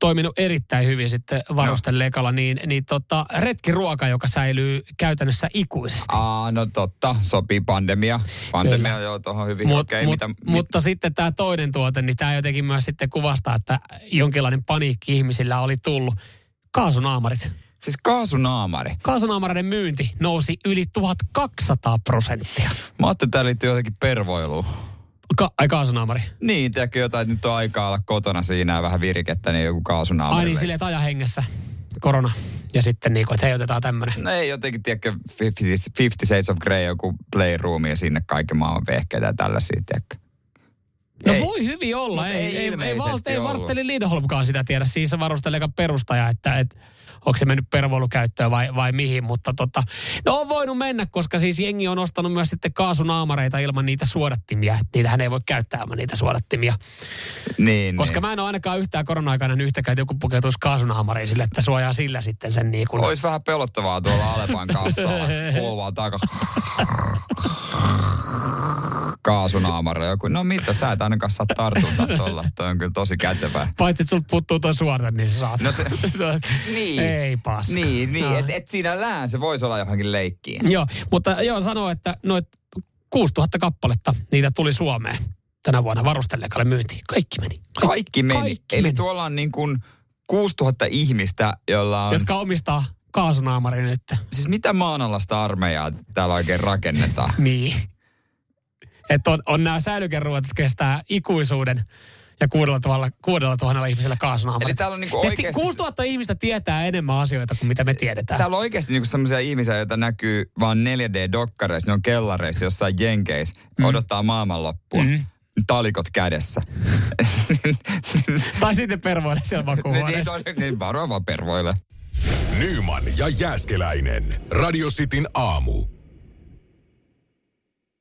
toiminut erittäin hyvin sitten varusten lekalla, niin, niin tota, retkiruoka, joka säilyy käytännössä ikuisesti. Aa, no totta, sopii pandemia. Pandemia Kyllä. joo, tuohon hyvin. Mut, Okei, mut, mitä, mit, mutta sitten tämä toinen tuote, niin tämä jotenkin myös sitten kuvastaa, että jonkinlainen paniikki ihmisillä oli tullut. Kaasunaamarit. Siis kaasunaamari. Kaasunaamareiden myynti nousi yli 1200 prosenttia. Mä ajattelin, että tämä liittyy jotenkin pervoiluun. Ka- ai kaasunaamari. Niin, tiedätkö jotain, että nyt on aikaa olla kotona siinä ja vähän virkettä, niin joku kaasunaamari. Ai niin, silleen, että hengessä korona. Ja sitten niin kuin, että hei, otetaan tämmöinen. No ei jotenkin, tiedätkö, 50, 50 Shades of Grey, joku playroom ja sinne kaiken maailman vehkeitä ja tällaisia, tiedätkö. No Ei. voi hyvin olla. Mut Ei, ei ei, ei, ei, ei. Vartteli Lindholmkaan sitä tiedä. Siis se varustelekan perustaja, että, että onko se mennyt pervoilukäyttöön vai, vai mihin. Mutta tota, no on voinut mennä, koska siis jengi on ostanut myös sitten kaasunaamareita ilman niitä suodattimia. Niitähän ei voi käyttää ilman niitä suodattimia. Niin, Koska niin. mä en ole ainakaan yhtään korona-aikana yhtäkään, että joku pukeutuisi kaasunaamariin sille, että suojaa sillä sitten sen niin kuin... Olisi vähän pelottavaa tuolla Alepan kassalla. Kuuluvaa taka. Kaasunaamari joku. No mitä, sä et ainakaan saa tartuntaa tuolla. Toi on kyllä tosi kätevää. Paitsi, että sulta puuttuu toi suorite, niin sä saat. No se- Niin. Ei paska. Niin, niin. No. Et, et siinä lään se voisi olla johonkin leikkiin. Joo, mutta joo, sanoo, että noit 6000 kappaletta niitä tuli Suomeen tänä vuonna varustelekalle myyntiin. Kaikki meni. Kaikki meni. Kaikki Eli meni. tuolla on niin kuin 6000 ihmistä, jolla on... Jotka omistaa kaasunaamari nyt. Siis mitä maanalaista armeijaa täällä oikein rakennetaan? Niin. Että on, on nämä säilykeruot, jotka kestää ikuisuuden ja kuudella tuhannella, kuudella tuhannella ihmisellä kaasunaamarit. Eli täällä on niinku oikeesti- 6000 ihmistä tietää enemmän asioita kuin mitä me tiedetään. Täällä on oikeasti niinku sellaisia ihmisiä, joita näkyy vaan 4D-dokkareissa, ne on kellareissa jossain jenkeissä, mm. odottaa maailmanloppua. Mm. Talikot kädessä. Tai sitten pervoille siellä niin, makuuhuoneessa. niin, niin varmaan vaan pervoille. Nyman ja Jääskeläinen. Radio Cityn aamu.